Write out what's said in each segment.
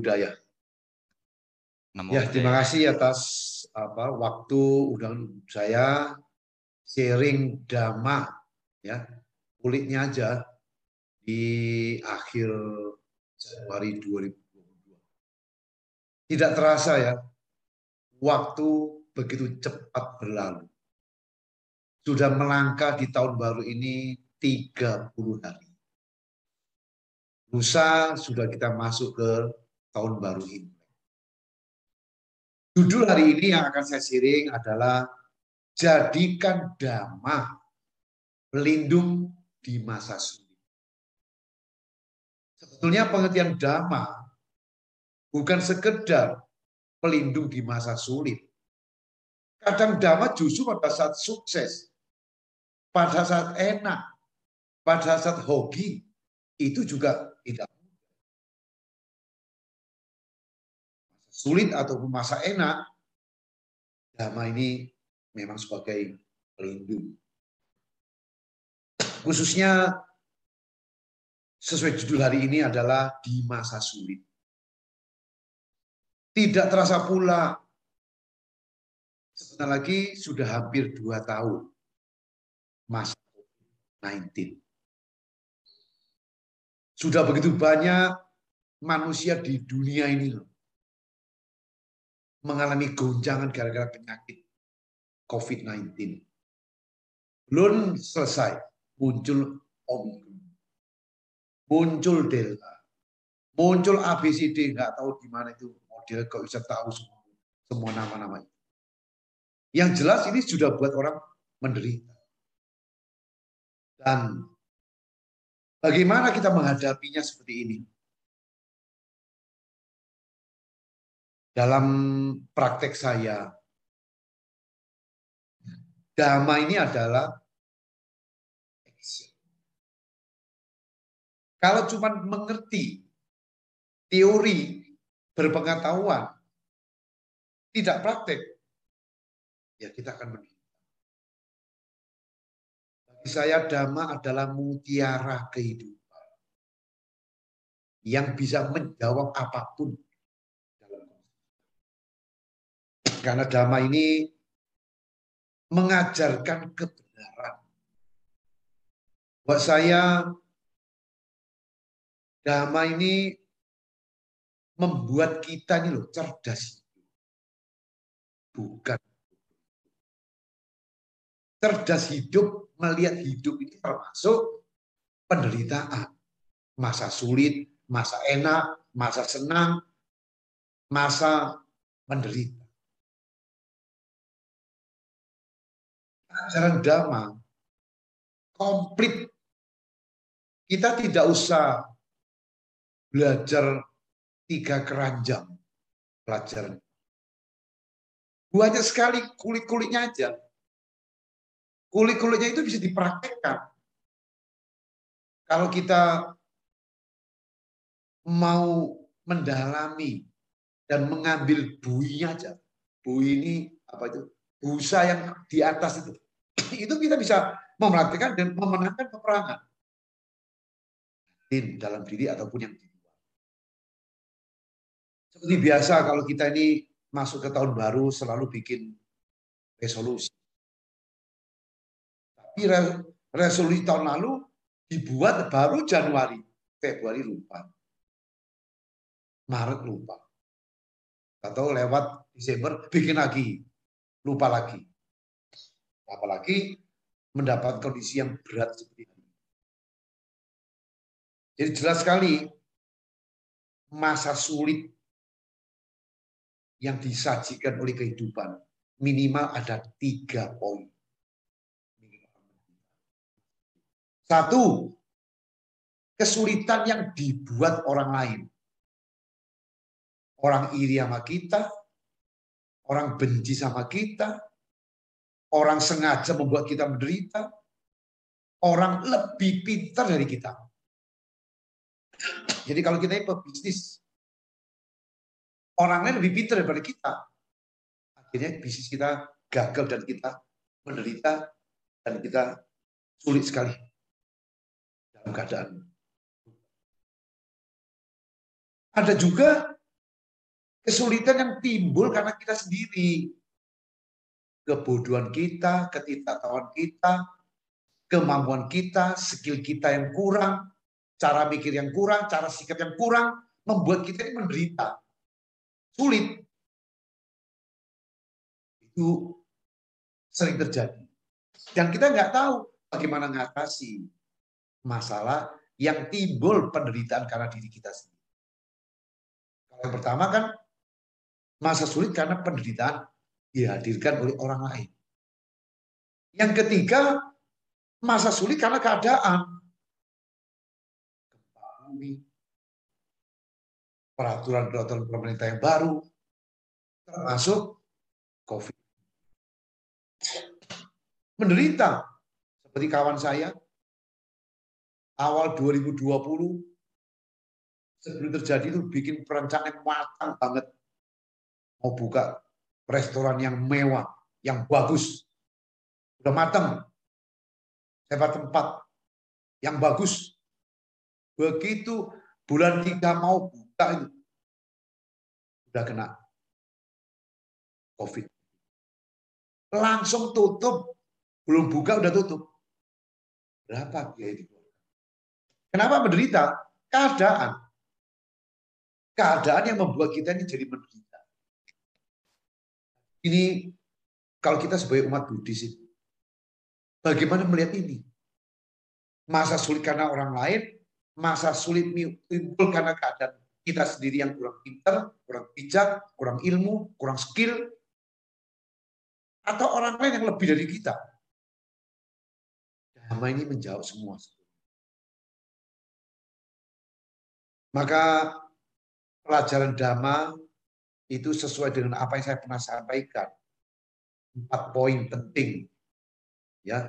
Buddhaya. Namo Ya, terima kasih atas apa waktu undang saya sharing dhamma ya. Kulitnya aja di akhir Januari 2022. Tidak terasa ya, waktu begitu cepat berlalu. Sudah melangkah di tahun baru ini 30 hari. Lusa sudah kita masuk ke tahun baru ini. Judul hari ini yang akan saya sharing adalah Jadikan Dhamma Pelindung di Masa Sulit. Sebetulnya pengertian Dhamma bukan sekedar pelindung di masa sulit. Kadang Dhamma justru pada saat sukses, pada saat enak, pada saat hoki, itu juga tidak sulit ataupun masa enak, dhamma ini memang sebagai pelindung. Khususnya sesuai judul hari ini adalah di masa sulit. Tidak terasa pula sebentar lagi sudah hampir dua tahun masa COVID-19. Sudah begitu banyak manusia di dunia ini loh mengalami gonjangan gara-gara penyakit COVID-19. Belum selesai, muncul Omicron. Muncul Delta. Muncul ABCD, nggak tahu di mana itu model kok bisa tahu semua, semua nama-nama itu. Yang jelas ini sudah buat orang menderita. Dan bagaimana kita menghadapinya seperti ini? Dalam praktek saya, dhamma ini adalah. Kalau cuma mengerti teori berpengetahuan, tidak praktek, ya kita akan menderita. Bagi saya dhamma adalah mutiara kehidupan yang bisa menjawab apa pun Karena dhamma ini mengajarkan kebenaran. Buat saya, dhamma ini membuat kita ini loh cerdas. Bukan. Cerdas hidup, melihat hidup ini termasuk penderitaan. Masa sulit, masa enak, masa senang, masa menderita. Ajaran dhamma komplit. Kita tidak usah belajar tiga keranjang pelajaran. Banyak sekali kulit-kulitnya aja. Kulit-kulitnya itu bisa dipraktekkan. Kalau kita mau mendalami dan mengambil buinya aja. Bui ini apa itu? Busa yang di atas itu itu kita bisa memerantikan dan memenangkan peperangan di dalam diri ataupun yang di luar. Seperti biasa kalau kita ini masuk ke tahun baru selalu bikin resolusi. Tapi resolusi tahun lalu dibuat baru Januari, Februari lupa. Maret lupa. Atau lewat Desember bikin lagi, lupa lagi apalagi mendapat kondisi yang berat seperti ini. Jadi jelas sekali masa sulit yang disajikan oleh kehidupan minimal ada tiga poin. Satu, kesulitan yang dibuat orang lain. Orang iri sama kita, orang benci sama kita, Orang sengaja membuat kita menderita. Orang lebih pintar dari kita. Jadi kalau kita ini pebisnis, orang lain lebih pintar daripada kita. Akhirnya bisnis kita gagal dan kita menderita dan kita sulit sekali dalam keadaan. Ada juga Kesulitan yang timbul karena kita sendiri. Kebodohan kita, ketidaktahuan kita, kemampuan kita, skill kita yang kurang, cara mikir yang kurang, cara sikap yang kurang, membuat kita ini menderita. Sulit. Itu sering terjadi. Dan kita nggak tahu bagaimana mengatasi masalah yang timbul penderitaan karena diri kita sendiri. Yang pertama kan masa sulit karena penderitaan dihadirkan oleh orang lain. Yang ketiga, masa sulit karena keadaan. Gempa peraturan-peraturan pemerintah yang baru, termasuk COVID. Menderita, seperti kawan saya, awal 2020, sebelum terjadi itu bikin perencanaan matang banget. Mau buka restoran yang mewah, yang bagus. Udah matang, sewa tempat yang bagus. Begitu bulan tiga mau buka itu, udah kena COVID. Langsung tutup, belum buka udah tutup. Berapa biaya itu? Kenapa menderita? Keadaan. Keadaan yang membuat kita ini jadi menderita. Ini kalau kita sebagai umat Buddhis itu, Bagaimana melihat ini? Masa sulit karena orang lain, masa sulit timbul karena keadaan kita sendiri yang kurang pintar, kurang bijak, kurang ilmu, kurang skill, atau orang lain yang lebih dari kita. Damai ini menjawab semua. Maka pelajaran dhamma itu sesuai dengan apa yang saya pernah sampaikan. Empat poin penting ya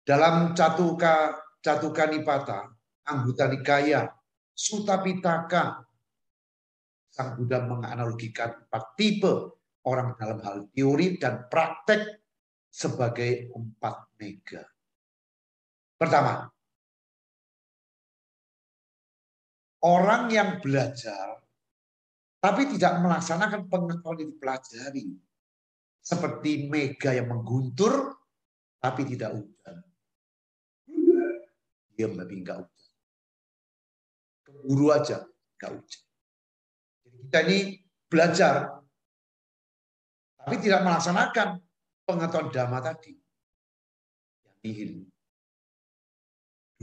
dalam catuka catuka nipata anggota nikaya Sutta Pitaka Sang Buddha menganalogikan empat tipe orang dalam hal teori dan praktek sebagai empat mega. Pertama, orang yang belajar tapi tidak melaksanakan pengetahuan yang dipelajari. Seperti mega yang mengguntur tapi tidak hujan. Diam tapi enggak hujan. Keburu aja, enggak hujan. Jadi kita ini belajar, tapi tidak melaksanakan pengetahuan dhamma tadi. Yang nihil.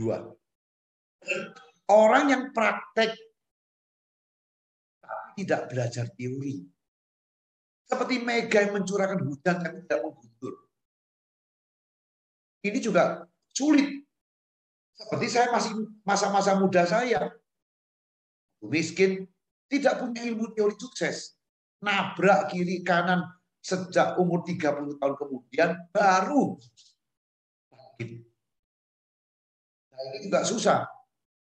Dua. Orang yang praktek tidak belajar teori. Seperti Mega yang mencurahkan hujan tapi tidak mengguntur ini juga sulit. Seperti saya masih masa-masa muda saya, miskin, tidak punya ilmu teori sukses. Nabrak kiri kanan sejak umur 30 tahun kemudian baru Nah, ini juga susah.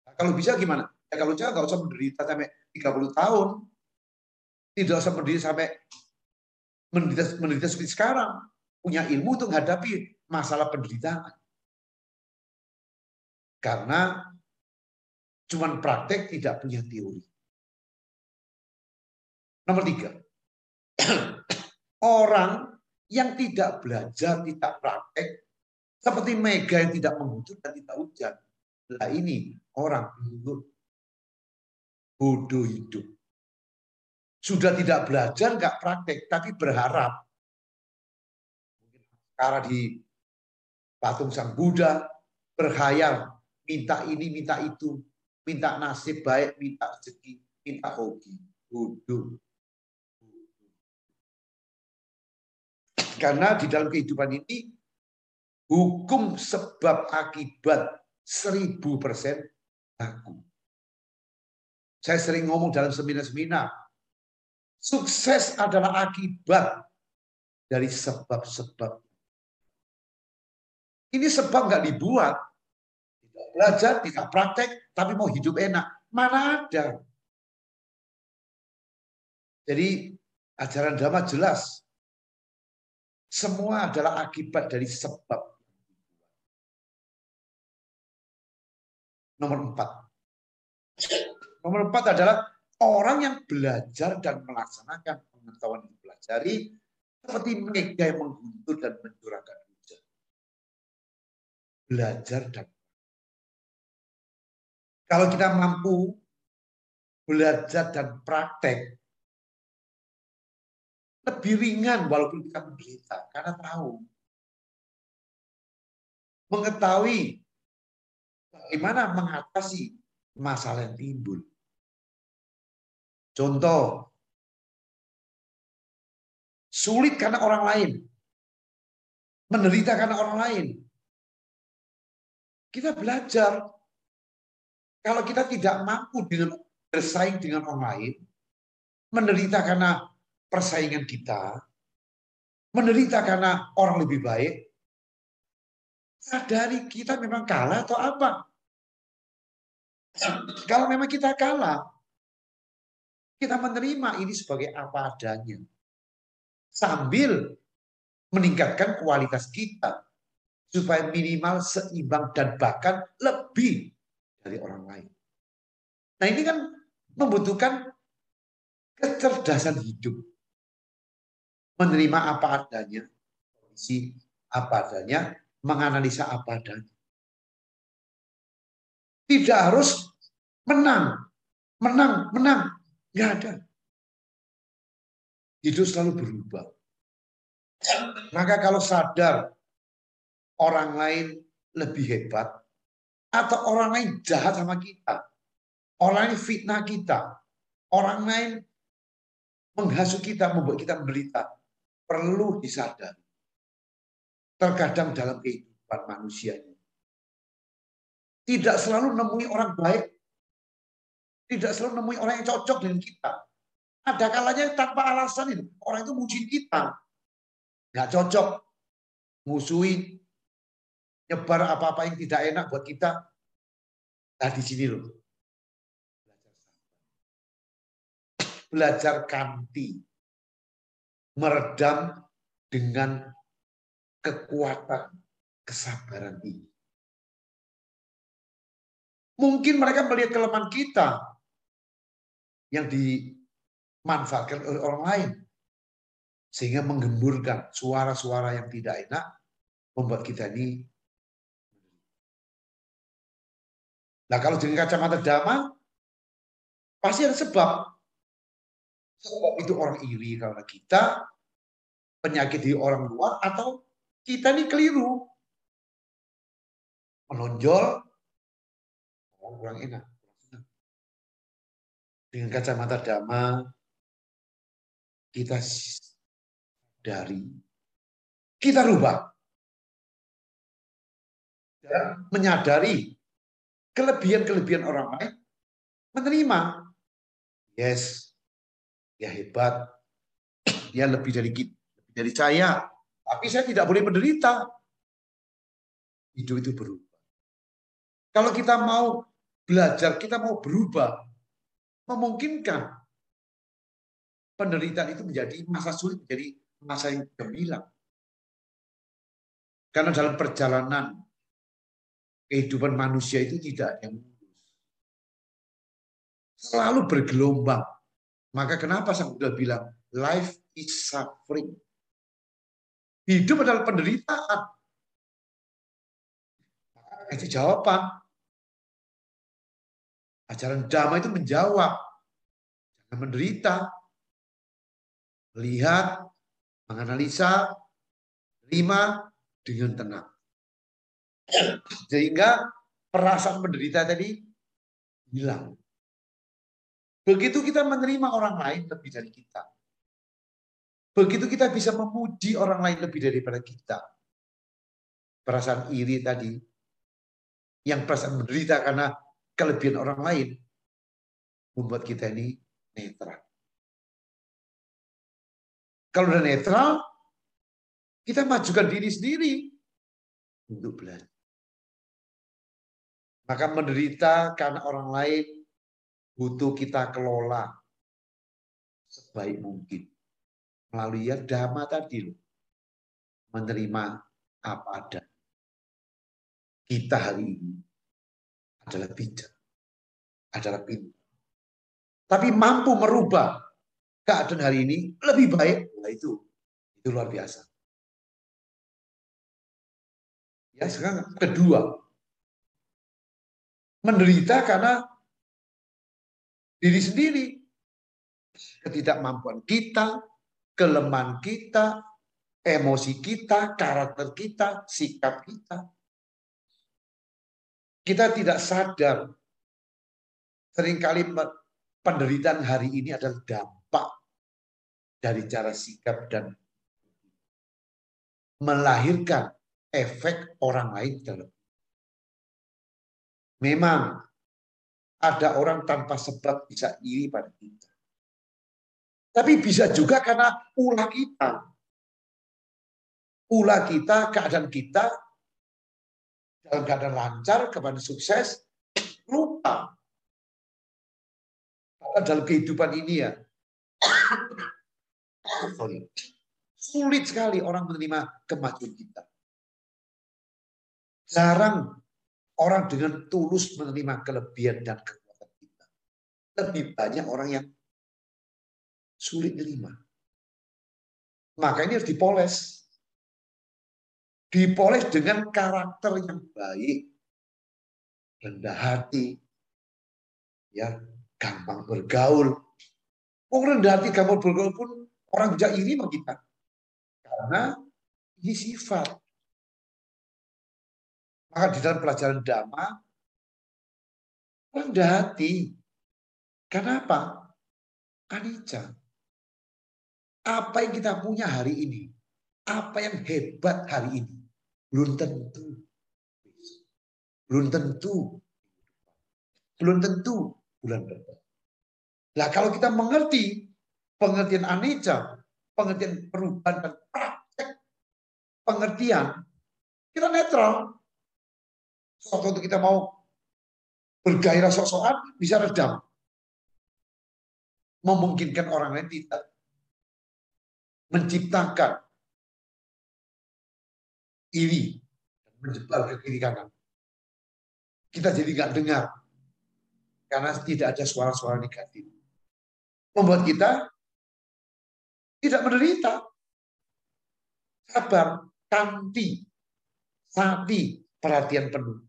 Nah, kalau bisa gimana? Ya kalau jangan nggak usah menderita sampai 30 tahun. Tidak usah menderita sampai menderita, menderita seperti sekarang. Punya ilmu untuk menghadapi masalah penderitaan. Karena cuman praktek tidak punya teori. Nomor tiga, orang yang tidak belajar, tidak praktek, seperti Mega yang tidak menghujur dan tidak hujan. Nah ini orang bodoh hidup. Sudah tidak belajar, nggak praktek, tapi berharap. Karena di patung Sang Buddha, berhayal, minta ini, minta itu, minta nasib baik, minta rezeki, minta hoki. Bodoh. Karena di dalam kehidupan ini, hukum sebab akibat seribu persen aku. Saya sering ngomong dalam seminar-seminar, sukses adalah akibat dari sebab-sebab ini sebab nggak dibuat. Tidak belajar, tidak praktek, tapi mau hidup enak. Mana ada? Jadi ajaran Dhamma jelas. Semua adalah akibat dari sebab. Nomor empat. Nomor empat adalah orang yang belajar dan melaksanakan pengetahuan yang dipelajari seperti mega yang mengguntur dan mencurahkan hujan. Belajar dan kalau kita mampu belajar dan praktek lebih ringan walaupun kita menderita karena tahu mengetahui bagaimana mengatasi masalah yang timbul. Contoh, sulit karena orang lain, menderita karena orang lain. Kita belajar, kalau kita tidak mampu dengan bersaing dengan orang lain, menderita karena persaingan kita, menderita karena orang lebih baik, sadari kita memang kalah atau apa. Kalau memang kita kalah, kita menerima ini sebagai apa adanya. Sambil meningkatkan kualitas kita. Supaya minimal seimbang dan bahkan lebih dari orang lain. Nah ini kan membutuhkan kecerdasan hidup. Menerima apa adanya, kondisi apa adanya, menganalisa apa adanya. Tidak harus menang, menang, menang. Nggak ada. Hidup selalu berubah. Maka kalau sadar orang lain lebih hebat, atau orang lain jahat sama kita, orang lain fitnah kita, orang lain menghasut kita, membuat kita menderita, perlu disadari. Terkadang dalam kehidupan manusia ini. Tidak selalu nemui orang baik. Tidak selalu nemui orang yang cocok dengan kita. Ada kalanya tanpa alasan itu. Orang itu muji kita. Nggak cocok. Musuhin. Nyebar apa-apa yang tidak enak buat kita. Nah di sini loh. Belajar kanti. Meredam dengan kekuatan kesabaran ini. Mungkin mereka melihat kelemahan kita yang dimanfaatkan oleh orang lain. Sehingga menggemburkan suara-suara yang tidak enak membuat kita ini Nah kalau dengan kacamata dama, pasti ada sebab. Sebab itu orang iri karena kita, penyakit di orang luar, atau kita ini keliru. Menonjol, oh, kurang enak. Dengan kacamata dama, kita dari kita rubah. Dan menyadari kelebihan-kelebihan orang lain, menerima. Yes, dia hebat, dia lebih dari kita, lebih dari saya, tapi saya tidak boleh menderita. Hidup itu berubah. Kalau kita mau belajar, kita mau berubah, memungkinkan penderitaan itu menjadi masa sulit, menjadi masa yang gemilang. Karena dalam perjalanan kehidupan manusia itu tidak ada yang mulus. Selalu bergelombang. Maka kenapa Sang Buddha bilang, life is suffering. Hidup adalah penderitaan. Itu jawaban. Ajaran Dhamma itu menjawab. Jangan menderita. Lihat, menganalisa, terima dengan tenang. Sehingga perasaan menderita tadi hilang. Begitu kita menerima orang lain lebih dari kita. Begitu kita bisa memuji orang lain lebih daripada kita. Perasaan iri tadi, yang perasaan menderita karena kelebihan orang lain, membuat kita ini netral. Kalau udah netral, kita majukan diri sendiri untuk belajar. Maka menderita karena orang lain butuh kita kelola sebaik mungkin melalui ya dhamma tadi loh. Menerima apa ada. Kita hari ini adalah bijak, adalah pintar. tapi mampu merubah keadaan hari ini lebih baik, nah itu itu luar biasa. Ya, sekarang kedua, menderita karena diri sendiri. Ketidakmampuan kita, kelemahan kita, emosi kita, karakter kita, sikap kita. Kita tidak sadar sering kali penderitaan hari ini adalah dampak dari cara sikap dan melahirkan efek orang lain dalam. Memang ada orang tanpa sebab bisa iri pada kita. Tapi bisa juga karena ulah kita. Ulah kita, keadaan kita, dalam keadaan lancar, kepada sukses, lupa. Karena dalam kehidupan ini ya, sulit sekali orang menerima kemajuan kita. Jarang orang dengan tulus menerima kelebihan dan kekuatan kita. Lebih banyak orang yang sulit menerima. Maka ini harus dipoles. Dipoles dengan karakter yang baik. Rendah hati. ya Gampang bergaul. Oh rendah hati, gampang bergaul pun orang bisa iri sama kita. Karena ini sifat. Maka di dalam pelajaran dhamma, rendah hati. Kenapa? Anicca. Apa yang kita punya hari ini, apa yang hebat hari ini, belum tentu. Belum tentu. Belum tentu bulan depan. Nah kalau kita mengerti pengertian anicca, pengertian perubahan dan praktek pengertian, kita netral. Waktu kita mau bergairah sok-sokan bisa redam. Memungkinkan orang lain tidak menciptakan iri menjebak ke kiri kanan. Kita jadi nggak dengar karena tidak ada suara-suara negatif. Membuat kita tidak menderita. Sabar, kanti, sati, perhatian penuh.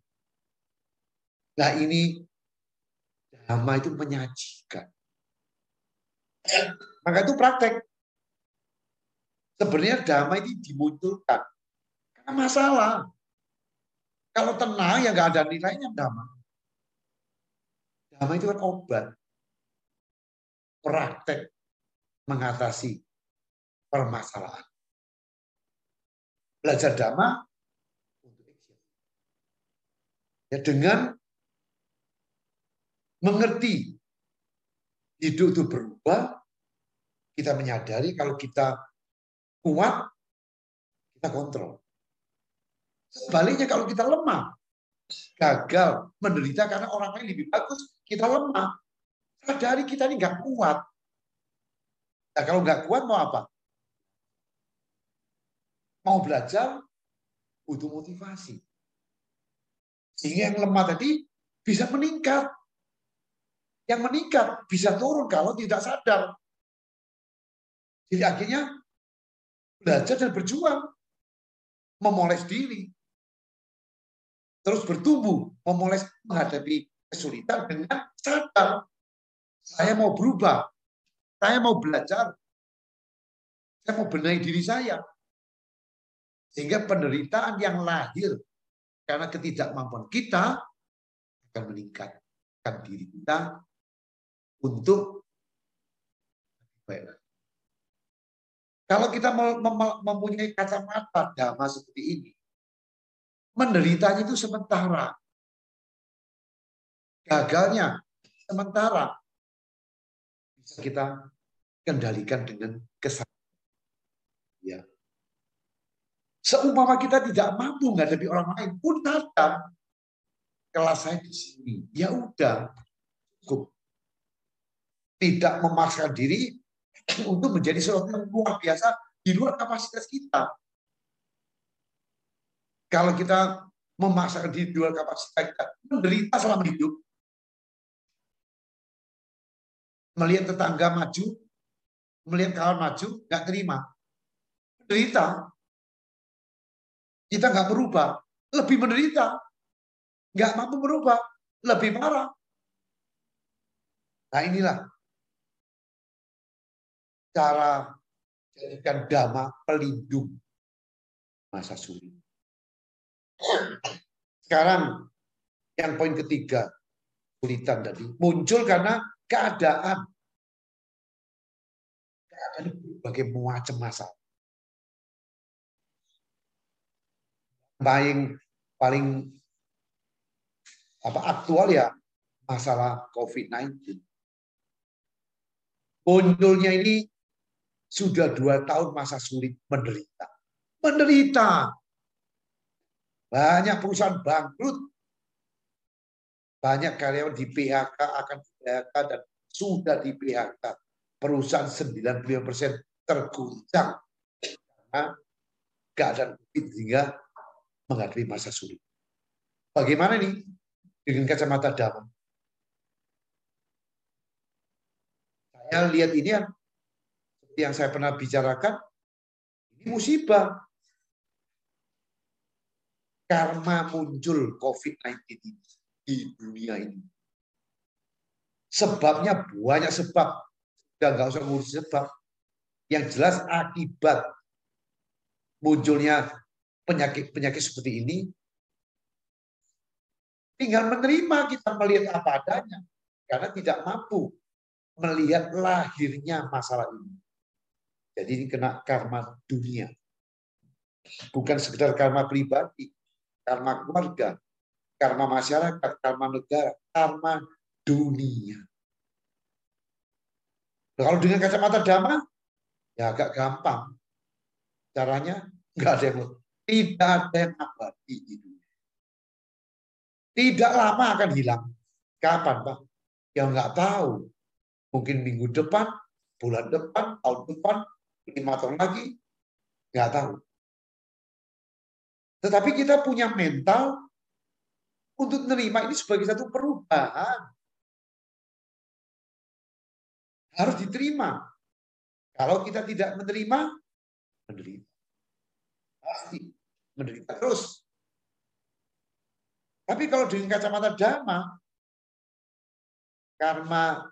Nah ini dhamma itu menyajikan. Maka itu praktek. Sebenarnya dhamma ini dimunculkan. Masalah. Kalau tenang ya nggak ada nilainya dhamma. Dhamma itu kan obat. Praktek mengatasi permasalahan. Belajar dhamma ya dengan mengerti hidup itu berubah, kita menyadari kalau kita kuat, kita kontrol. Sebaliknya kalau kita lemah, gagal, menderita karena orang lain lebih bagus, kita lemah. Sadari kita ini nggak kuat. Nah, kalau nggak kuat mau apa? Mau belajar, butuh motivasi. Sehingga yang lemah tadi bisa meningkat. Yang meningkat bisa turun kalau tidak sadar. Jadi akhirnya belajar dan berjuang. Memoles diri. Terus bertumbuh. Memoles menghadapi kesulitan dengan sadar. Saya mau berubah. Saya mau belajar. Saya mau benahi diri saya. Sehingga penderitaan yang lahir karena ketidakmampuan kita akan meningkatkan diri kita untuk baik Kalau kita mempunyai kacamata dhamma seperti ini, menderitanya itu sementara. Gagalnya sementara. Bisa kita kendalikan dengan kesadaran. Ya. Seumpama kita tidak mampu menghadapi orang lain pun datang kelas saya di sini. Ya udah, cukup tidak memaksakan diri untuk menjadi sesuatu yang luar biasa di luar kapasitas kita. Kalau kita memaksakan diri di kapasitas kita, menderita selama hidup. melihat tetangga maju, melihat kawan maju, nggak terima. Menderita. Kita nggak berubah, lebih menderita. Nggak mampu berubah, lebih marah. Nah inilah cara jadikan dhamma pelindung masa sulit. Sekarang yang poin ketiga, kesulitan tadi muncul karena keadaan. Keadaan berbagai macam masalah. Paling paling apa aktual ya masalah COVID-19. Munculnya ini sudah dua tahun masa sulit menderita. Menderita. Banyak perusahaan bangkrut. Banyak karyawan di PHK akan di PHK dan sudah di PHK. Perusahaan 95 persen terguncang karena keadaan COVID hingga menghadapi masa sulit. Bagaimana nih dengan kacamata damai? Saya lihat ini ya, yang saya pernah bicarakan, ini musibah. Karma muncul COVID-19 ini di dunia ini. Sebabnya banyak sebab. Sudah nggak usah ngurus sebab. Yang jelas akibat munculnya penyakit-penyakit seperti ini, tinggal menerima kita melihat apa adanya. Karena tidak mampu melihat lahirnya masalah ini. Jadi ini kena karma dunia. Bukan sekedar karma pribadi, karma keluarga, karma masyarakat, karma negara, karma dunia. Nah, kalau dengan kacamata dhamma, ya agak gampang. Caranya nggak ada yang tidak ada yang abadi di dunia. Tidak lama akan hilang. Kapan, Pak? Ya nggak tahu. Mungkin minggu depan, bulan depan, tahun depan, lima tahun lagi, nggak tahu. Tetapi kita punya mental untuk menerima ini sebagai satu perubahan. Harus diterima. Kalau kita tidak menerima, menderita. Pasti menderita terus. Tapi kalau dengan kacamata dhamma, karma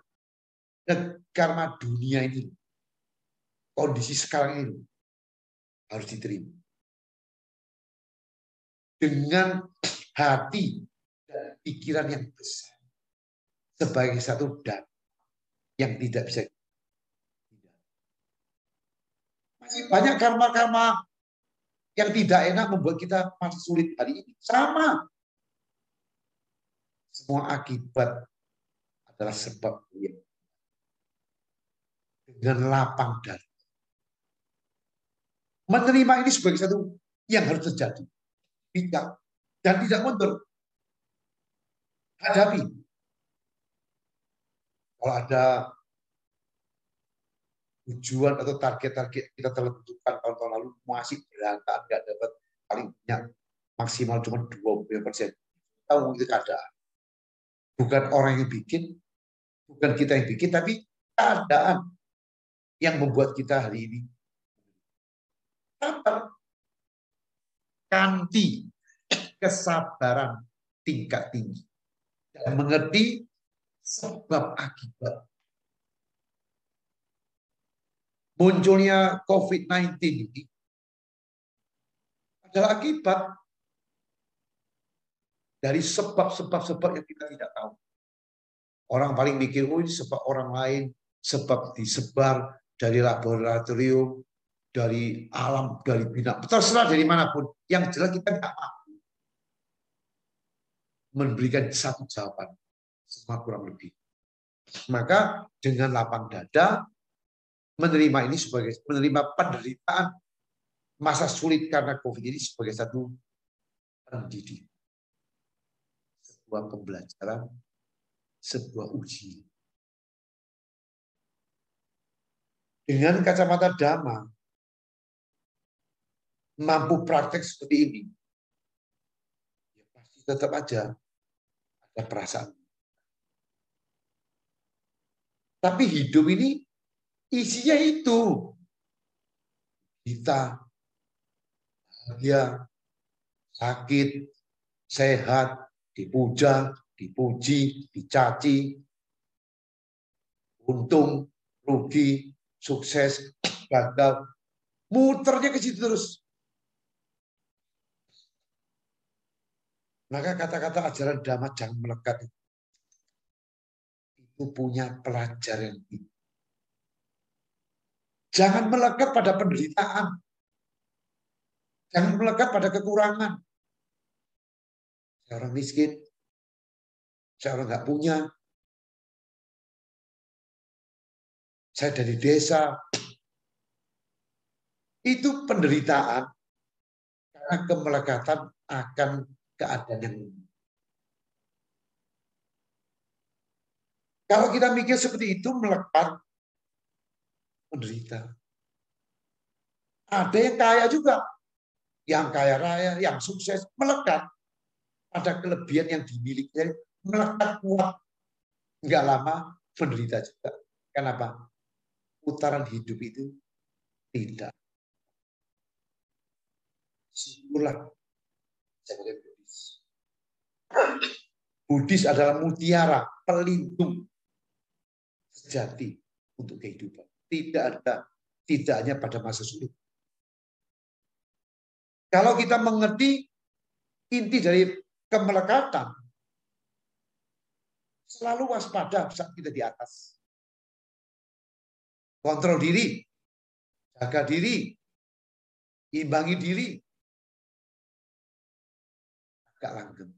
karma dunia ini, kondisi sekarang ini harus diterima. Dengan hati dan pikiran yang besar. Sebagai satu dan yang tidak bisa masih banyak karma-karma yang tidak enak membuat kita masih sulit hari ini. Sama. Semua akibat adalah sebab dengan lapang dada. Menerima ini sebagai satu yang harus terjadi. Bijak. Dan tidak mundur. Hadapi. Kalau ada tujuan atau target-target kita telah tentukan tahun-tahun lalu masih berantakan nggak dapat paling banyak maksimal cuma 20 persen. Tahu itu keadaan. Bukan orang yang bikin, bukan kita yang bikin, tapi keadaan yang membuat kita hari ini sabar. Kanti kesabaran tingkat tinggi dan mengerti sebab akibat munculnya COVID-19 ini adalah akibat dari sebab-sebab-sebab yang kita tidak tahu. Orang paling mikir, oh ini sebab orang lain, sebab disebar dari laboratorium, dari alam, dari bina, terserah dari mana pun. Yang jelas kita tidak mampu memberikan satu jawaban, semua kurang lebih. Maka dengan lapang dada, menerima ini sebagai menerima penderitaan masa sulit karena COVID ini sebagai satu pendidik. Sebuah pembelajaran, sebuah uji. Dengan kacamata dhamma, mampu praktek seperti ini, ya pasti tetap aja ada perasaan. Tapi hidup ini isinya itu. Kita bahagia, sakit, sehat, dipuja, dipuji, dicaci, untung, rugi, sukses, gagal. Muternya ke situ terus. Maka kata-kata ajaran dhamma jangan melekat itu punya pelajaran itu. Jangan melekat pada penderitaan. Jangan melekat pada kekurangan. Saya orang miskin, saya orang nggak punya, saya dari desa. Itu penderitaan karena kemelekatan akan keadaan Kalau kita mikir seperti itu melekat menderita. Ada yang kaya juga, yang kaya raya, yang sukses melekat pada kelebihan yang dimiliki, melekat kuat. Enggak lama menderita juga. Kenapa? Putaran hidup itu tidak. Syukurlah Buddhis adalah mutiara, pelindung sejati untuk kehidupan. Tidak ada, tidak hanya pada masa sulit. Kalau kita mengerti inti dari kemelekatan, selalu waspada saat kita di atas. Kontrol diri, jaga diri, imbangi diri. Agak langgeng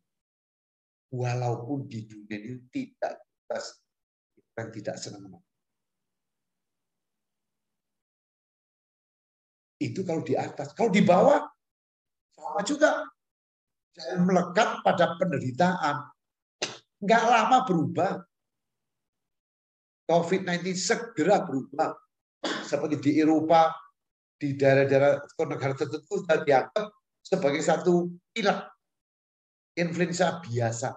walaupun di dunia ini tidak kita yang tidak senang. Itu kalau di atas. Kalau di bawah, sama juga. Jangan melekat pada penderitaan. Nggak lama berubah. COVID-19 segera berubah. Seperti di Eropa, di daerah-daerah negara tertentu sudah dianggap sebagai satu pilek influenza biasa.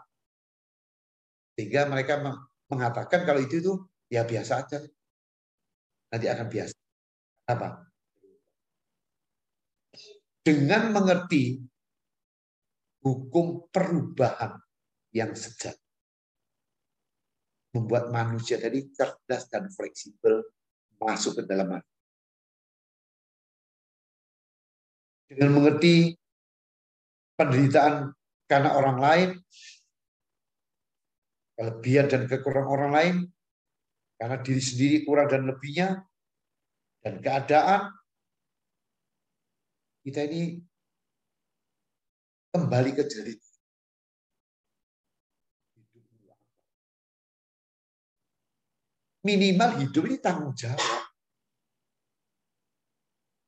Sehingga mereka mengatakan kalau itu itu ya biasa aja. Nanti akan biasa. Apa? Dengan mengerti hukum perubahan yang sejak membuat manusia tadi cerdas dan fleksibel masuk ke dalam hati. Dengan mengerti penderitaan karena orang lain, kelebihan dan kekurangan orang lain, karena diri sendiri kurang dan lebihnya, dan keadaan, kita ini kembali ke jari. Minimal hidup ini tanggung jawab.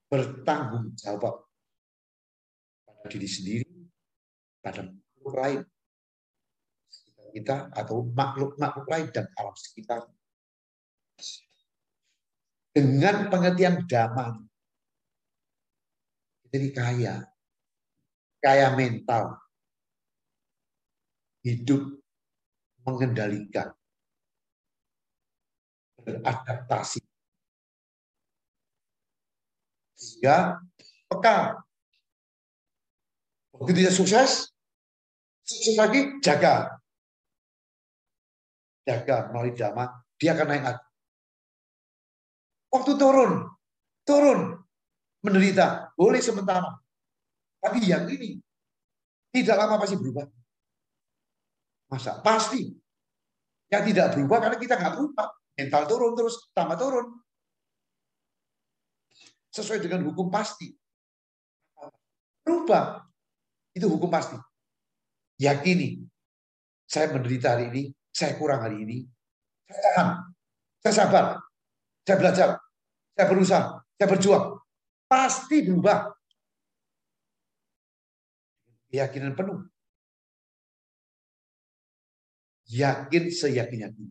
Bertanggung jawab pada diri sendiri, pada makhluk lain. Kita atau makhluk-makhluk lain dan alam sekitar. Dengan pengertian damai, jadi kaya, kaya mental, hidup mengendalikan, beradaptasi, sehingga peka. Begitu dia sukses, Sukses lagi, jaga. Jaga melalui dhamma, dia akan naik lagi. Waktu turun, turun, menderita, boleh sementara. Tapi yang ini, tidak lama pasti berubah. Masa? Pasti. Yang tidak berubah karena kita nggak berubah. Mental turun terus, tambah turun. Sesuai dengan hukum pasti. Berubah. Itu hukum pasti. Yakini, saya menderita hari ini, saya kurang hari ini, saya tahan, saya sabar, saya belajar, saya berusaha, saya berjuang. Pasti berubah. Keyakinan penuh. Yakin seyakin yakin.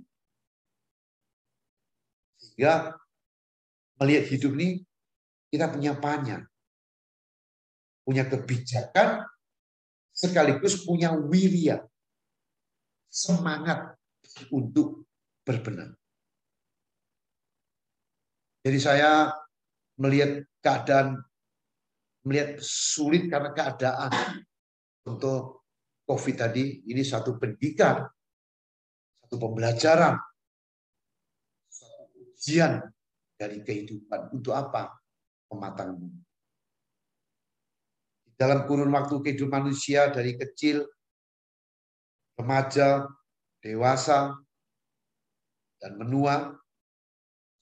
Sehingga melihat hidup ini, kita punya panya. Punya kebijakan sekaligus punya wirya, semangat untuk berbenah. Jadi saya melihat keadaan, melihat sulit karena keadaan untuk COVID tadi, ini satu pendidikan, satu pembelajaran, satu ujian dari kehidupan. Untuk apa? Pematangan Dalam kurun waktu kehidupan manusia dari kecil, remaja, dewasa, dan menua,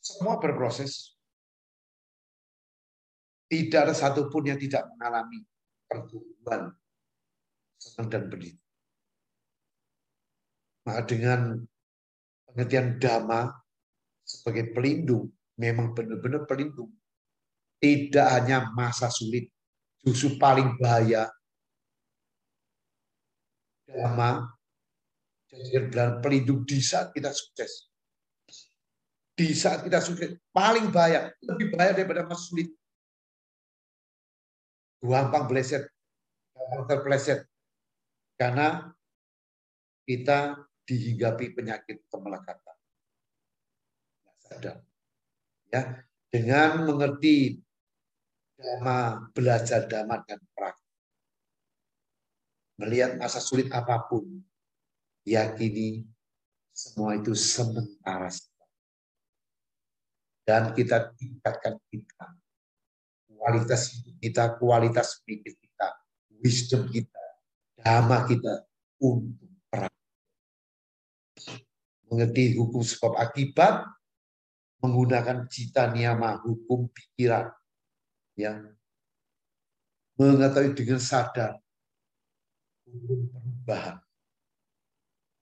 semua berproses. Tidak ada satupun yang tidak mengalami pertumbuhan senang dan pendeta. Maka dengan pengertian dhamma sebagai pelindung, memang benar-benar pelindung. Tidak hanya masa sulit, justru paling bahaya. Dhamma jadi pelindung di saat kita sukses. Di saat kita sukses, paling bahaya, lebih bahaya daripada masa sulit gampang beleset, gampang terpeleset. Karena kita dihinggapi penyakit kemelekatan. Ya, dengan mengerti dhamma, belajar dhamma dan praktik. Melihat masa sulit apa pun, yakini semua itu sementara. Dan kita tingkatkan kita kualitas hidup kita, kualitas pikir kita, wisdom kita, dhamma kita untuk perang. Mengerti hukum sebab akibat, menggunakan cita niama hukum pikiran yang mengetahui dengan sadar. Hukum perubahan.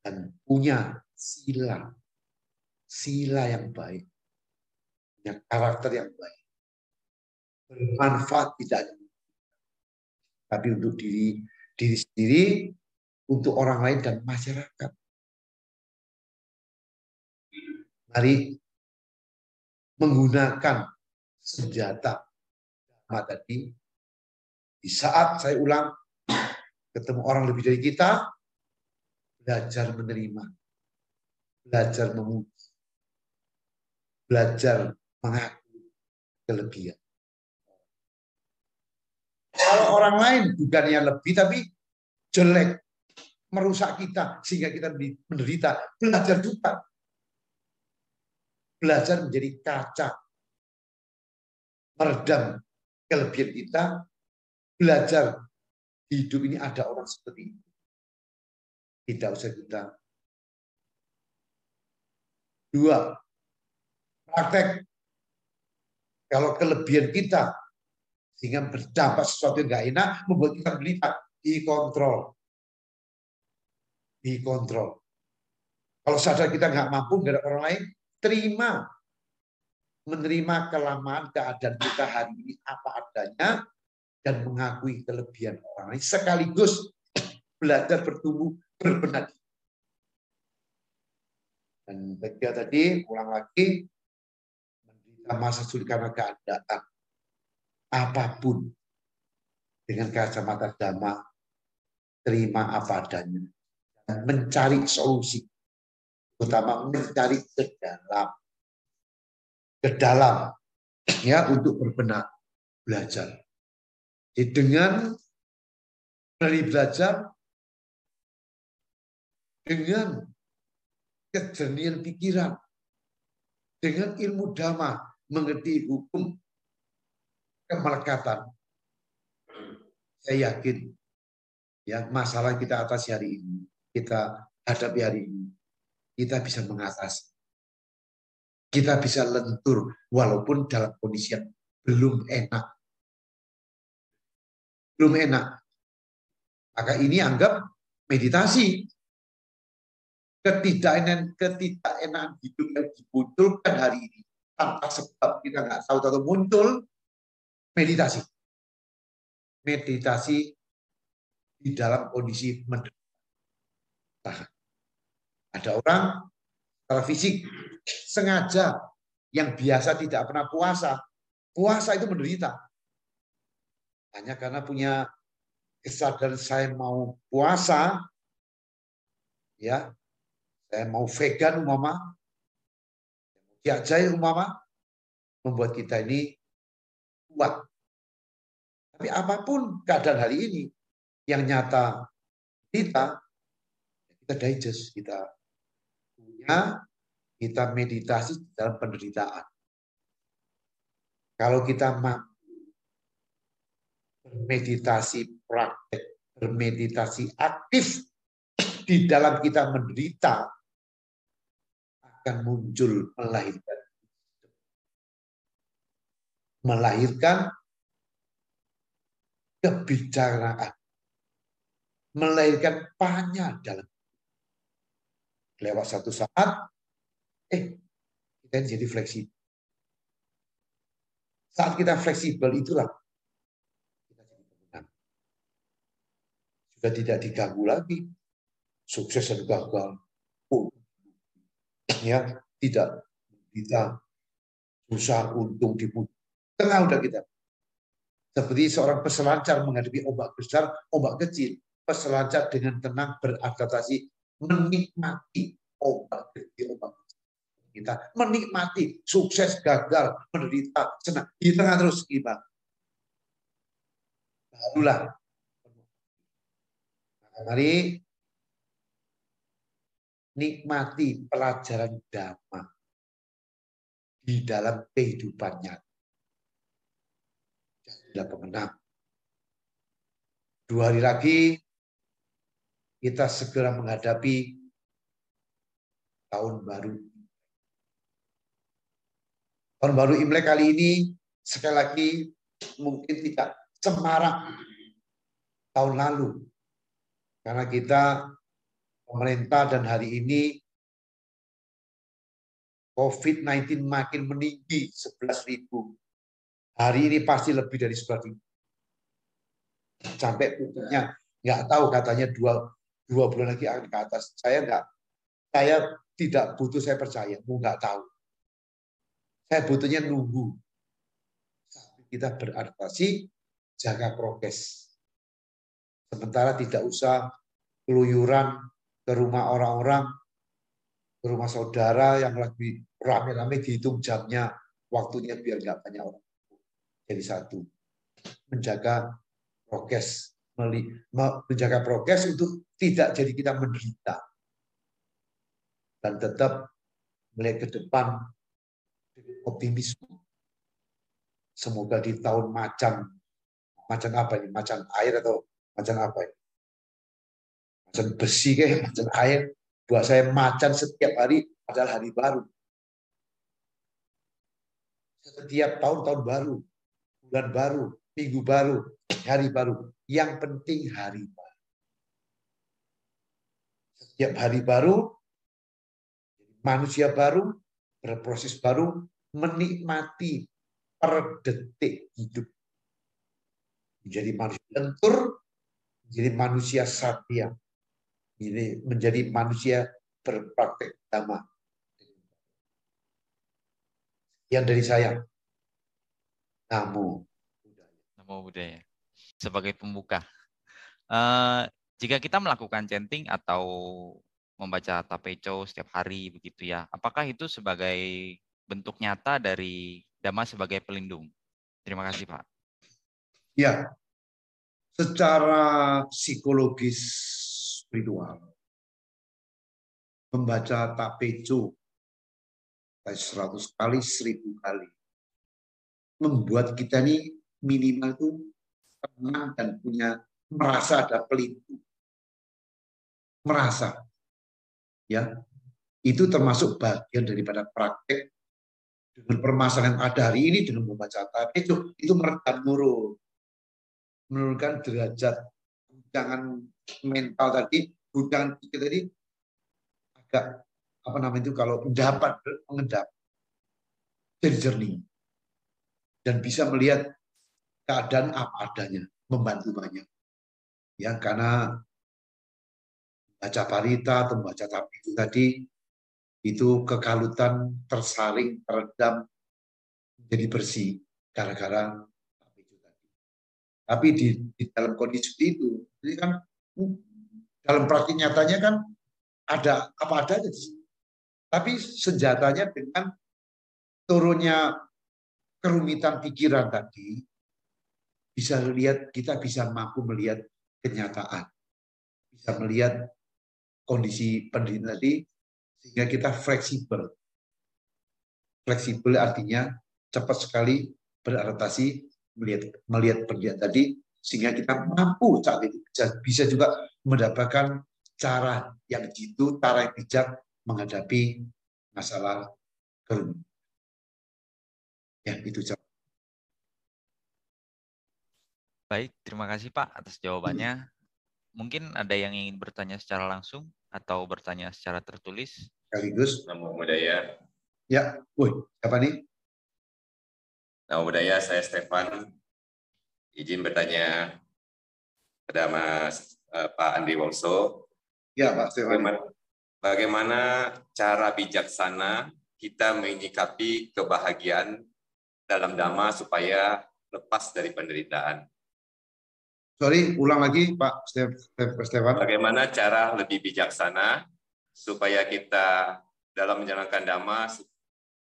Dan punya sila. Sila yang baik. Punya karakter yang baik. Bermanfaat tidak tapi untuk diri diri sendiri, untuk orang lain dan masyarakat. Mari menggunakan senjata dhamma tadi di saat saya ulang ketemu orang lebih dari kita belajar menerima belajar memuji belajar mengaku kelebihan kalau orang lain bukannya lebih tapi jelek, merusak kita sehingga kita menderita. Belajar juga. Belajar menjadi kaca. Meredam kelebihan kita. Belajar hidup ini ada orang seperti itu. Tidak usah kita. Dua, praktek. Kalau kelebihan kita sehingga berdampak sesuatu yang nggak enak membuat kita menderita dikontrol dikontrol kalau sadar kita nggak mampu nggak ada orang lain terima menerima kelamaan keadaan kita hari ini apa adanya dan mengakui kelebihan orang lain sekaligus belajar bertumbuh berbenah. Dan ketiga tadi ulang lagi menderita masa sulit karena keadaan. Apa pun dengan kacamata dhamma terima apa adanya. Dan mencari solusi. Terutama mencari ke dalam ke dalam ya untuk berbenah belajar jadi dengan dari belajar dengan kejernihan pikiran dengan ilmu dhamma mengerti hukum kemelekatan. Saya yakin ya masalah kita atasi hari ini, kita hadapi hari ini, kita bisa mengatasi. Kita bisa lentur walaupun dalam kondisi yang belum enak. Belum enak. Maka ini anggap meditasi. Ketidakenan ketidakenan hidup yang dimunculkan hari ini tanpa sebab kita nggak tahu tahu muncul meditasi. Meditasi di dalam kondisi menderita. Ada orang secara fisik. Sengaja. Yang biasa tidak pernah puasa, puasa itu menderita. Hanya karena punya kesadaran saya mau puasa, ya, saya mau vegan umama, diajai umama, membuat kita ini kuat. Tapi apa pun keadaan hari ini yang nyata kita, kita digest, kita punya, kita meditasi dalam penderitaan. Kalau kita mampu bermeditasi praktek, bermeditasi aktif di dalam kita menderita, akan muncul melahirkan melahirkan kebijaksanaan, melahirkan panya dalam lewat satu saat, eh kita jadi fleksibel. Saat kita fleksibel itulah kita jadi pemenang. Sudah tidak diganggu lagi. Sukses dan gagal. Oh, ya tidak kita susah untung di tengah udah kita. Seperti seorang peselancar menghadapi ombak besar, ombak kecil. Peselancar dengan tenang beradaptasi menikmati ombak kecil, ombak kita menikmati sukses, gagal, menderita, senang di tengah terus kita. Barulah. Mari nikmati pelajaran dhamma di dalam kehidupannya. Jadilah pemenang. Dua hari lagi kita segera menghadapi tahun baru Tahun baru Imlek kali ini sekali lagi mungkin tidak semarak tahun lalu. Karena kita pemerintah dan hari ini COVID-19 makin meninggi 11 ribu. Hari ini pasti lebih dari 11 ribu. Sampai puncaknya nggak tahu katanya dua, dua bulan lagi akan ke atas. Saya nggak, saya tidak butuh, saya percaya, mau nggak tahu. Saya butuhnya nunggu. Sampai kita beradaptasi, jaga prokes. Sementara tidak usah keluyuran ke rumah orang-orang, ke rumah saudara yang lagi rame-rame dihitung jamnya, waktunya biar nggak banyak orang. Jadi satu, menjaga prokes, menjaga prokes untuk tidak jadi kita menderita dan tetap melihat ke depan optimisme. Semoga di tahun macan, macan apa ini? Macan air atau macan apa ini? Macan besi kayak macan air. Buat saya macan setiap hari adalah hari baru. Setiap tahun tahun baru, bulan baru, minggu baru, hari baru. Yang penting hari baru. Setiap hari baru, manusia baru, berproses baru, menikmati per detik hidup. Menjadi manusia lentur, menjadi manusia satya, menjadi manusia berpraktek dhamma. Yang dari saya. Namo Buddhaya. Sebagai pembuka. Uh, jika kita melakukan chanting atau membaca tapeco setiap hari begitu ya, apakah itu sebagai bentuk nyata dari Dhamma sebagai pelindung? Terima kasih Pak. Ya, secara psikologis spiritual, membaca tapeco 100 kali, 1000 kali, membuat kita ini minimal itu tenang dan punya merasa ada pelindung. Merasa. Ya. Itu termasuk bagian daripada praktek dengan permasalahan yang ada hari ini dengan membaca tadi itu itu meredam nurul menurunkan derajat jangan mental tadi guncangan kita tadi agak apa namanya itu kalau mendapat mengendap jadi jernih. Dan bisa melihat keadaan apa adanya membantu banyak ya karena baca parita atau baca tapi itu tadi itu kekalutan tersaring teredam jadi bersih gara-gara itu tadi. Tapi di, di dalam kondisi itu, ini kan dalam praktik nyatanya kan ada apa adanya. Tapi senjatanya dengan turunnya kerumitan pikiran tadi, bisa lihat kita bisa mampu melihat kenyataan, bisa melihat kondisi pendirian tadi sehingga kita fleksibel. Fleksibel artinya cepat sekali beradaptasi melihat melihat pendirian tadi sehingga kita mampu saat itu bisa, bisa juga mendapatkan cara yang jitu, cara yang bijak menghadapi masalah kerumitan. Ya, itu jawab. Baik, terima kasih Pak atas jawabannya. Mungkin ada yang ingin bertanya secara langsung atau bertanya secara tertulis? Sekaligus. Namo Buddhaya. Ya, woi, siapa nih? Namo Buddhaya, saya Stefan. Izin bertanya pada Mas uh, Pak Andi Wongso. Ya, Pak Stefan. Bagaimana, bagaimana cara bijaksana kita menyikapi kebahagiaan dalam dhamma supaya lepas dari penderitaan. Sorry, ulang lagi Pak Stefan. Bagaimana cara lebih bijaksana supaya kita dalam menjalankan dhamma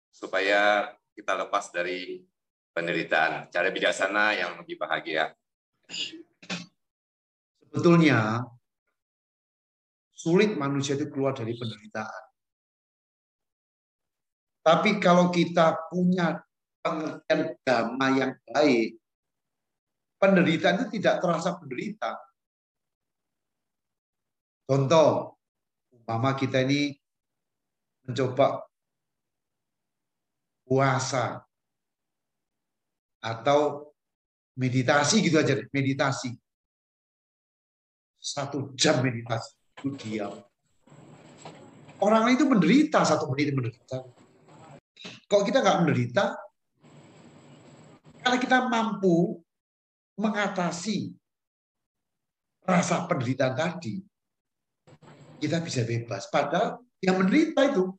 supaya kita lepas dari penderitaan. Cara bijaksana yang lebih bahagia. Sebetulnya sulit manusia itu keluar dari penderitaan. Tapi kalau kita punya pengertian dhamma yang baik, penderitaan itu tidak terasa penderita. Contoh, umpama kita ini mencoba puasa atau meditasi gitu aja, meditasi. Satu jam meditasi, itu diam. Orang itu menderita, satu menit menderita. Kalau kita nggak menderita, karena kita mampu mengatasi rasa penderitaan tadi, kita bisa bebas. Padahal yang menderita itu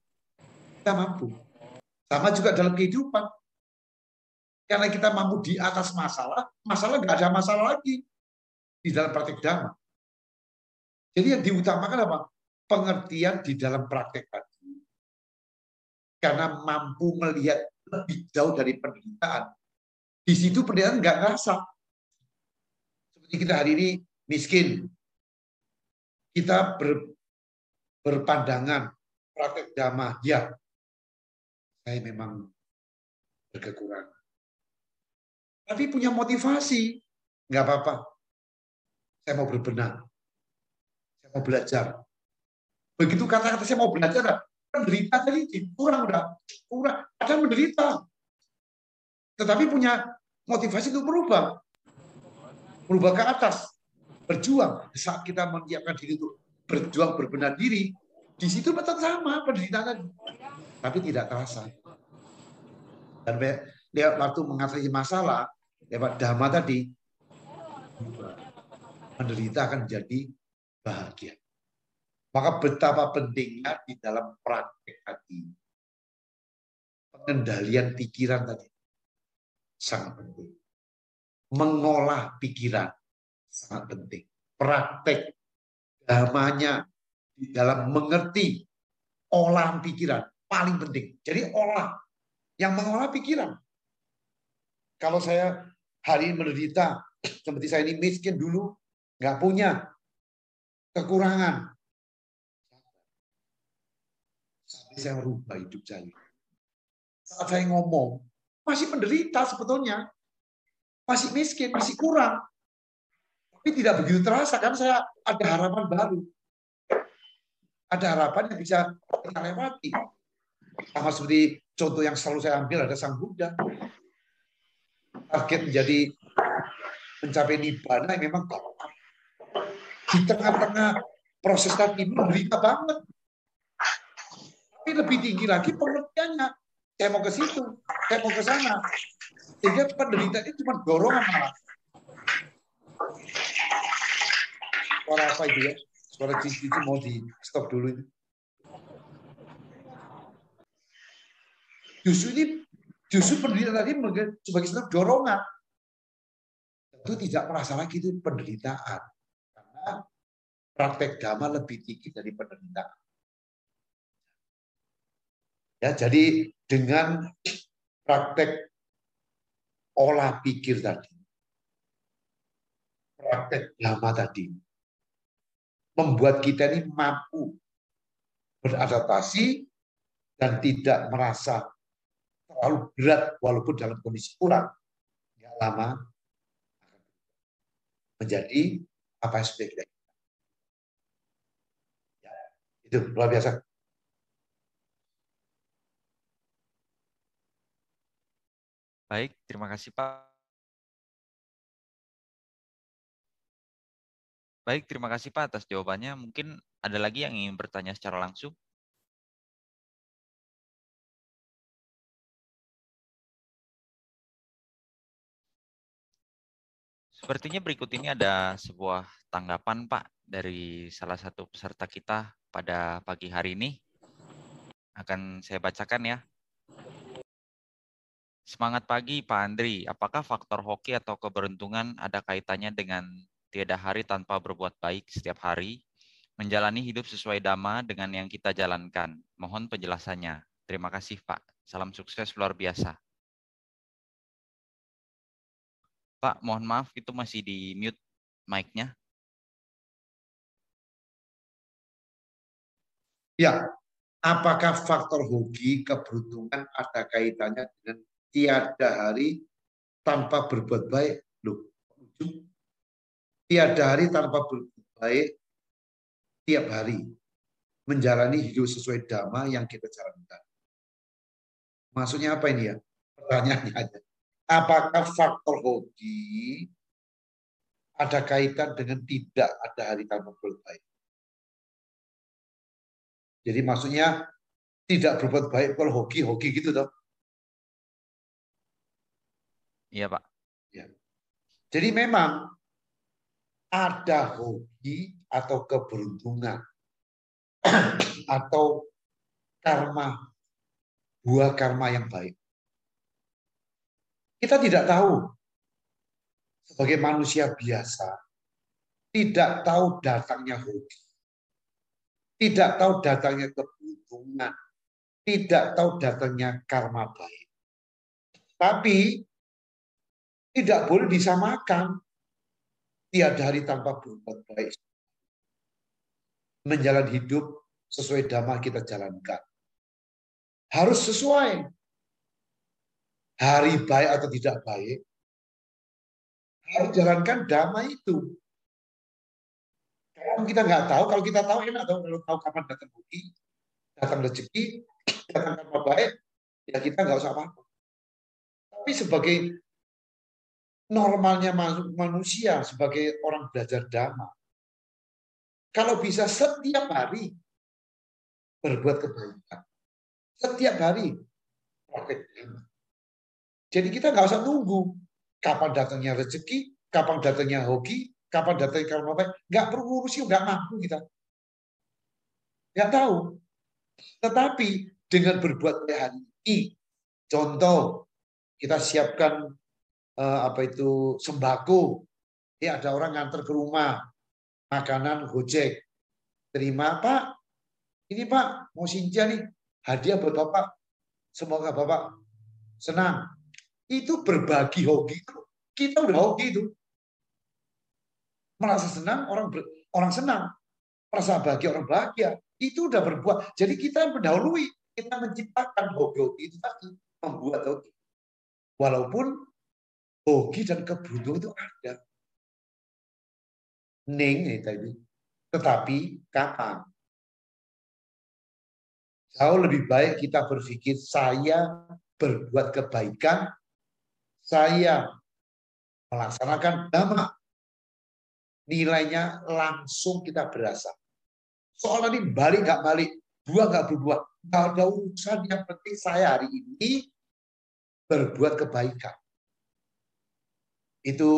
kita mampu. Sama juga dalam kehidupan. Karena kita mampu di atas masalah, masalah nggak ada masalah lagi di dalam praktek dhamma. Jadi yang diutamakan apa? Pengertian di dalam praktek tadi. Karena mampu melihat lebih jauh dari penderitaan, di situ penderitaan nggak ngerasa. Seperti kita hari ini miskin. Kita ber, berpandangan praktek dhamma, ya saya memang berkekurangan. Tapi punya motivasi, nggak apa-apa. Saya mau berbenah. Saya mau belajar. Begitu kata-kata saya mau belajar, penderita tadi kurang udah kurang. Ada menderita, tetapi punya motivasi untuk berubah. Berubah ke atas. Berjuang. Saat kita menyiapkan diri untuk berjuang berbenah diri, di situ betul sama penderitaan tapi tidak terasa. Dan lewat waktu mengatasi masalah, lewat dhamma tadi, menderita akan menjadi bahagia. Maka betapa pentingnya di dalam praktek hati. Pengendalian pikiran tadi sangat penting. Mengolah pikiran sangat penting. Praktek damanya di dalam mengerti olahan pikiran paling penting. Jadi olah yang mengolah pikiran. Kalau saya hari ini menderita, seperti saya ini miskin dulu, nggak punya kekurangan. Sampai saya merubah hidup saya. Saat saya ngomong, masih menderita sebetulnya. Masih miskin, masih kurang. Tapi tidak begitu terasa, kan saya ada harapan baru. Ada harapan yang bisa kita lewati. Sama seperti contoh yang selalu saya ambil ada Sang Buddha. Target menjadi mencapai nibbana yang memang di tengah-tengah proses tadi menderita banget. Tapi lebih tinggi lagi pengertiannya. Saya mau ke situ, saya mau ke sana. Sehingga penderitaan itu cuma dorongan malah. Suara apa itu ya? Suara cici itu mau di stop dulu itu. Justru ini justru penderitaan tadi sebagai sebuah dorongan. Tentu tidak merasa lagi itu penderitaan. Karena praktek dhamma lebih tinggi dari penderitaan. Ya, jadi dengan praktek olah pikir tadi, praktek dhamma tadi, membuat kita ini mampu beradaptasi dan tidak merasa terlalu berat walaupun dalam kondisi kurang. Nggak lama menjadi apa yang sudah kita ya, itu luar biasa. Baik, terima kasih Pak. Baik, terima kasih Pak atas jawabannya. Mungkin ada lagi yang ingin bertanya secara langsung? Sepertinya berikut ini ada sebuah tanggapan Pak dari salah satu peserta kita pada pagi hari ini. Akan saya bacakan ya. Semangat pagi Pak Andri, apakah faktor hoki atau keberuntungan ada kaitannya dengan tiada hari tanpa berbuat baik setiap hari, menjalani hidup sesuai dhamma dengan yang kita jalankan. Mohon penjelasannya. Terima kasih Pak. Salam sukses luar biasa. Pak, mohon maaf itu masih di mute mic-nya. Ya, apakah faktor hoki, keberuntungan ada kaitannya dengan tiada hari tanpa berbuat baik? Loh, tiada hari tanpa berbuat baik tiap hari menjalani hidup sesuai dhamma yang kita jalankan. Maksudnya apa ini ya? Pertanyaannya aja. Apakah faktor hoki ada kaitan dengan tidak ada hari tanpa berbuat baik? Jadi maksudnya tidak berbuat baik kalau hoki, hoki gitu toh? Iya Pak. Ya. Jadi memang ada hoki atau keberuntungan atau karma buah karma yang baik. Kita tidak tahu sebagai manusia biasa tidak tahu datangnya hoki. Tidak tahu datangnya keberuntungan. Tidak tahu datangnya karma baik. Tapi tidak boleh disamakan tiada hari tanpa berbuat baik. Menjalani hidup sesuai dhamma kita jalankan. Harus sesuai. Hari baik atau tidak baik, harus jalankan dhamma itu. Kalau kita nggak tahu, kalau kita tahu enak tahu kalau tahu kapan datang budi, datang rezeki, datang karma baik, ya kita nggak usah apa-apa. Tapi sebagai normalnya manusia sebagai orang belajar dhamma. Kalau bisa setiap hari berbuat kebaikan. Setiap hari praktek dhamma. Jadi kita nggak usah tunggu kapan datangnya rezeki, kapan datangnya hoki, kapan datangnya karma baik. Nggak perlu ngurusi, nggak mampu kita. Nggak tahu. Tetapi dengan berbuat hari ini, contoh kita siapkan uh, apa itu sembako. Ya ada orang nganter ke rumah makanan Gojek. Terima Pak. Ini Pak mau Sinja nih hadiah buat Bapak. Semoga Bapak senang. Itu berbagi hoki itu. Kita udah hoki itu. Merasa senang orang ber, orang senang. Merasa bahagia orang bahagia. Itu udah berbuat. Jadi kita mendahului. Kita menciptakan hoki-hoki itu tadi. Membuat hoki. Walaupun hoki dan keberuntungan itu ada. Ning ya tadi. Tetapi kapan? Jauh lebih baik kita berpikir saya berbuat kebaikan, saya melaksanakan dhamma. Nilainya langsung kita berasa. Soal nanti balik nggak balik, buah nggak berbuah, nggak ada urusan. Yang penting saya hari ini berbuat kebaikan. Itu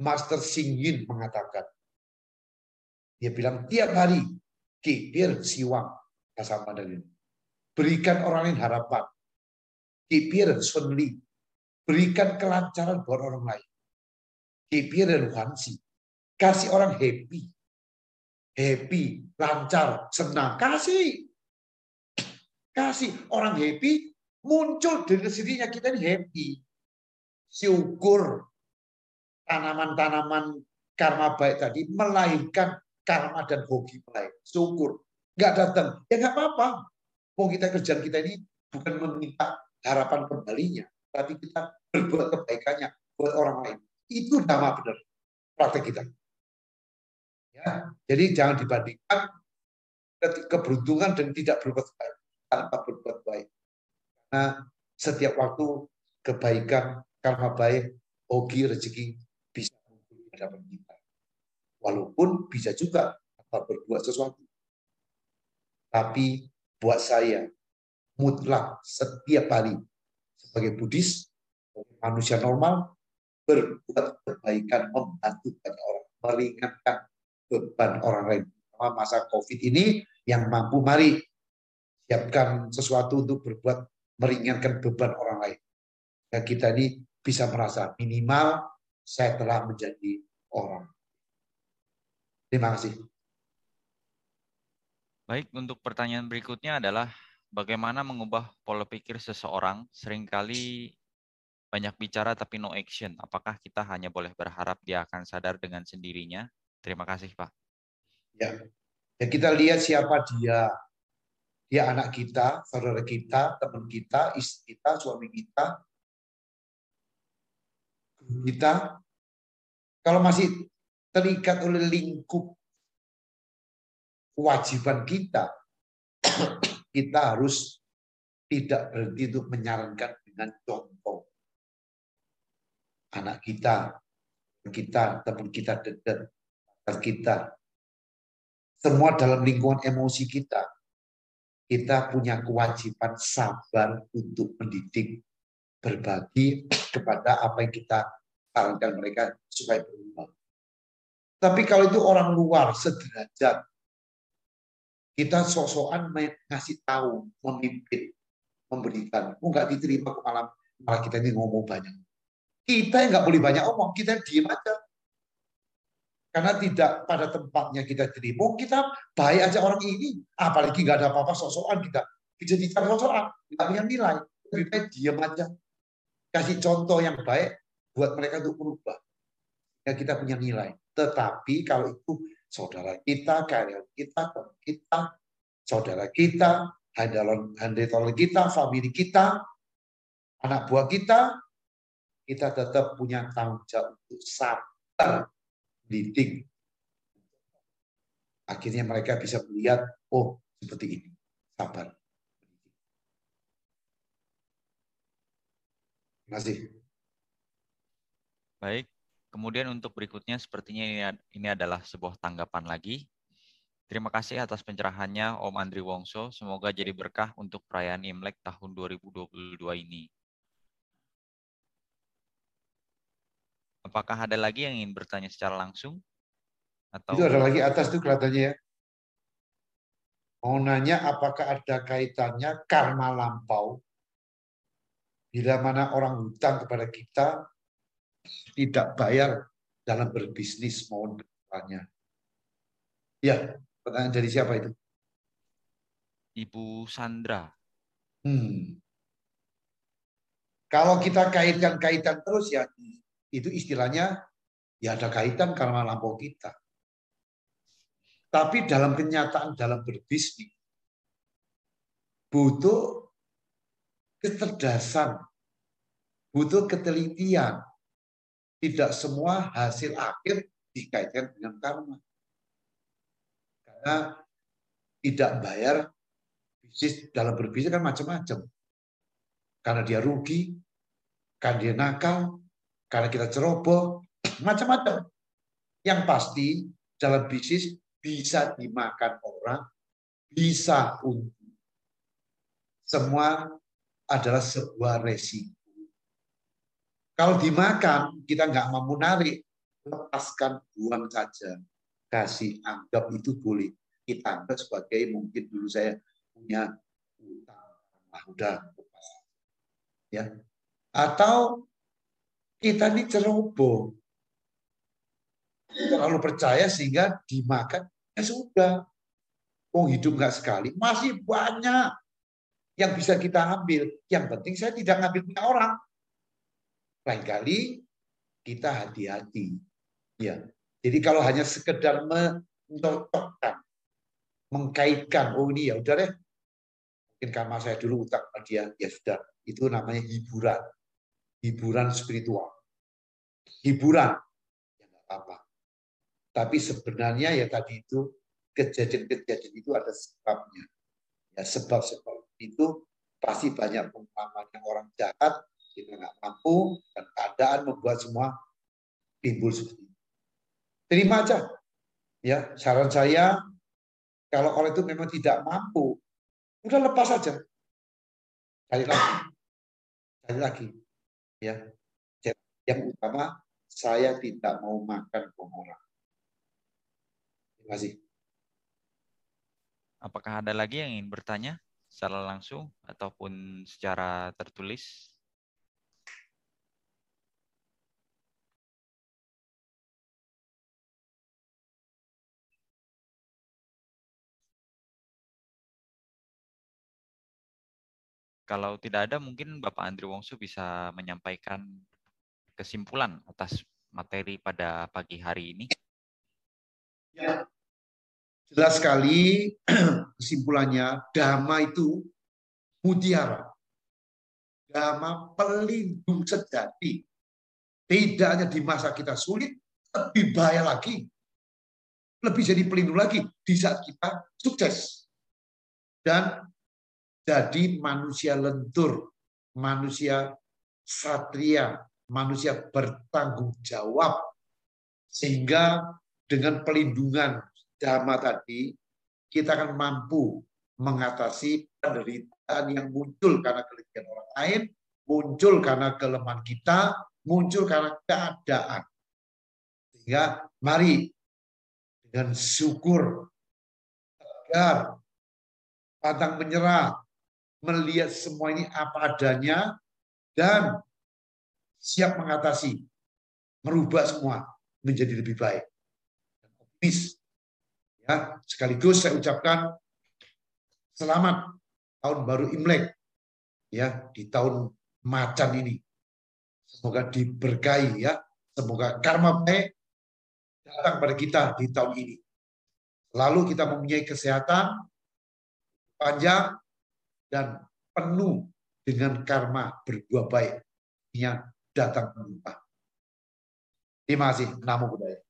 Master Yin mengatakan. Dia bilang tiap hari kipir siwang sama dari Berikan orang lain harapan. Kipir sunli. Berikan kelancaran buat orang lain. Kipir dan wansi. Kasih orang happy. Happy, lancar, senang. Kasih. Kasih orang happy, muncul dengan sendirinya kita ini happy. Syukur tanaman-tanaman karma baik tadi melahirkan karma dan hoki baik. Syukur. Nggak datang. Ya nggak apa-apa. Mau kita kerjaan kita ini bukan meminta harapan kembalinya. Tapi kita berbuat kebaikannya buat orang lain. Itu nama benar praktek kita. Ya, jadi jangan dibandingkan keberuntungan dan tidak berbuat baik tanpa berbuat baik. Karena setiap waktu kebaikan, karma baik, hoki, rezeki bisa muncul di hadapan kita. Walaupun bisa juga tanpa berbuat sesuatu. Tapi buat saya, mutlak setiap hari sebagai Buddhis, manusia normal, berbuat kebaikan, membantu banyak orang, meringankan beban orang lain. Masa COVID ini yang mampu mari siapkan sesuatu untuk berbuat meringankan beban orang lain. Dan kita ini bisa merasa minimal saya telah menjadi orang. Terima kasih. Baik, untuk pertanyaan berikutnya adalah bagaimana mengubah pola pikir seseorang sering kali banyak bicara tapi no action. Apakah kita hanya boleh berharap dia akan sadar dengan sendirinya? Terima kasih, Pak. Ya, ya kita lihat siapa dia. Dia anak kita, saudara kita, teman kita, istri kita, suami kita, kita. Kalau masih terikat oleh lingkup kewajiban kita, kita harus tidak berhenti untuk menyarankan dengan contoh. Anak kita, kita, teman kita dekat, kita, semua dalam lingkungan emosi kita. Kita punya kewajiban sabar untuk mendidik, berbagi kepada apa yang kita sarankan mereka supaya berubah. Tapi kalau itu orang luar sederajat, kita sok-sokan ngasih tahu, memimpin, memberikan. Oh nggak diterima ke malam, malah kita ini ngomong banyak. Kita yang nggak boleh banyak ngomong, kita diem aja. Karena tidak pada tempatnya kita terima, kita baik aja orang ini. Apalagi nggak ada apa-apa sosokan kita. Kita dijadikan sosokan, nggak punya nilai. Lebih baik diam aja. Kasih contoh yang baik buat mereka untuk berubah. Ya kita punya nilai. Tetapi kalau itu saudara kita, karyawan kita, teman kita, saudara kita, handetol kita, family kita, anak buah kita, kita tetap punya tanggung jawab untuk sabar didik. Akhirnya mereka bisa melihat, oh seperti ini, sabar. Kasih. Baik, kemudian untuk berikutnya sepertinya ini, ini adalah sebuah tanggapan lagi. Terima kasih atas pencerahannya Om Andri Wongso. Semoga jadi berkah untuk perayaan Imlek tahun 2022 ini. Apakah ada lagi yang ingin bertanya secara langsung? Atau... Itu ada lagi atas tuh kelihatannya ya. Mau nanya apakah ada kaitannya karma lampau bila mana orang hutang kepada kita tidak bayar dalam berbisnis mohon bertanya. Ya, pertanyaan dari siapa itu? Ibu Sandra. Hmm. Kalau kita kaitkan-kaitan terus ya itu istilahnya ya ada kaitan karena lampau kita. Tapi dalam kenyataan dalam berbisnis butuh kecerdasan, butuh ketelitian. Tidak semua hasil akhir dikaitkan dengan karma. Karena tidak bayar bisnis dalam berbisnis kan macam-macam. Karena dia rugi, karena dia nakal, karena kita ceroboh, macam-macam. Yang pasti dalam bisnis bisa dimakan orang, bisa untung. Semua adalah sebuah resiko. Kalau dimakan, kita nggak mampu narik, lepaskan, buang saja. Kasih anggap itu boleh. Kita anggap sebagai mungkin dulu saya punya utang. Ah, udah, ya. Atau kita ini ceroboh. Terlalu percaya sehingga dimakan, ya sudah. Oh hidup nggak sekali, masih banyak yang bisa kita ambil. Yang penting saya tidak ngambil punya orang. lain kali kita hati-hati. Ya. Jadi kalau hanya sekedar mencocokkan, mengkaitkan, oh ini ya udah deh, mungkin karena saya dulu utang sama dia, ya sudah, itu namanya hiburan. Hiburan spiritual. Hiburan, ya apa-apa. Tapi sebenarnya ya tadi itu, kejadian-kejadian itu ada sebabnya. Ya sebab-sebab itu pasti banyak pengalaman yang orang jahat, kita nggak mampu, dan keadaan membuat semua timbul seperti itu. Terima aja. Ya, saran saya kalau orang itu memang tidak mampu, udah lepas aja. Cari lagi. Cari lagi. Ya. Yang utama saya tidak mau makan orang. Terima kasih. Apakah ada lagi yang ingin bertanya secara langsung ataupun secara tertulis? Kalau tidak ada, mungkin Bapak Andri Wongsu bisa menyampaikan kesimpulan atas materi pada pagi hari ini. Ya, jelas sekali kesimpulannya dhamma itu mutiara. Dhamma pelindung sejati. Tidak hanya di masa kita sulit, lebih bahaya lagi. Lebih jadi pelindung lagi di saat kita sukses. Dan jadi manusia lentur, manusia satria, manusia bertanggung jawab. Sehingga dengan pelindungan dhamma tadi, kita akan mampu mengatasi penderitaan yang muncul karena kelemahan orang lain, muncul karena kelemahan kita, muncul karena keadaan. Sehingga mari dengan syukur, tegar, pantang menyerah, melihat semua ini apa adanya dan siap mengatasi, merubah semua menjadi lebih baik. Optimis. Ya, sekaligus saya ucapkan selamat tahun baru Imlek ya di tahun macan ini. Semoga diberkahi ya. Semoga karma baik datang pada kita di tahun ini. Lalu kita mempunyai kesehatan panjang dan penuh dengan karma berbuah baik yang datang melimpah. Terima kasih. Namo Buddhaya.